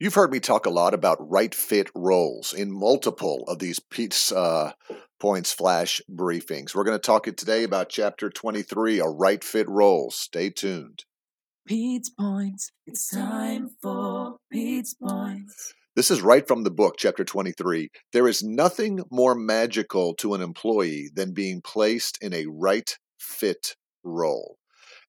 You've heard me talk a lot about right fit roles in multiple of these Pete's uh, Points Flash briefings. We're going to talk it today about chapter 23, a right fit role. Stay tuned. Pete's Points. It's time for Pete's Points. This is right from the book, chapter 23. There is nothing more magical to an employee than being placed in a right fit role.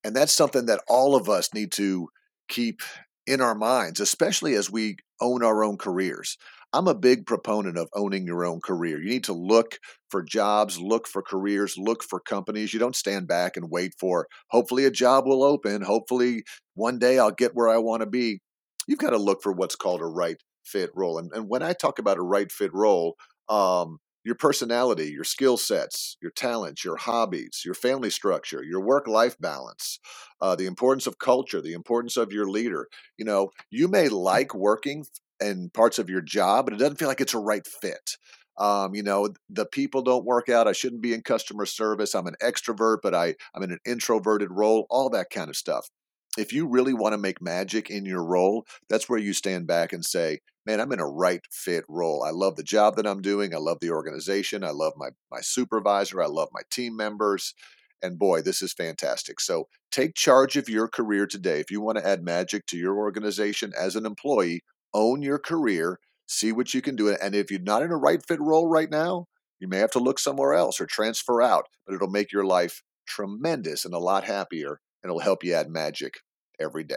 And that's something that all of us need to keep in our minds, especially as we own our own careers. I'm a big proponent of owning your own career. You need to look for jobs, look for careers, look for companies. You don't stand back and wait for, hopefully, a job will open. Hopefully, one day I'll get where I want to be. You've got to look for what's called a right fit role. And, and when I talk about a right fit role, um, your personality, your skill sets, your talents, your hobbies, your family structure, your work life balance, uh, the importance of culture, the importance of your leader. You know, you may like working in parts of your job, but it doesn't feel like it's a right fit. Um, you know, the people don't work out. I shouldn't be in customer service. I'm an extrovert, but I, I'm in an introverted role, all that kind of stuff if you really want to make magic in your role, that's where you stand back and say, man, I'm in a right fit role. I love the job that I'm doing. I love the organization. I love my, my supervisor. I love my team members. And boy, this is fantastic. So take charge of your career today. If you want to add magic to your organization as an employee, own your career, see what you can do. And if you're not in a right fit role right now, you may have to look somewhere else or transfer out, but it'll make your life tremendous and a lot happier and it'll help you add magic every day.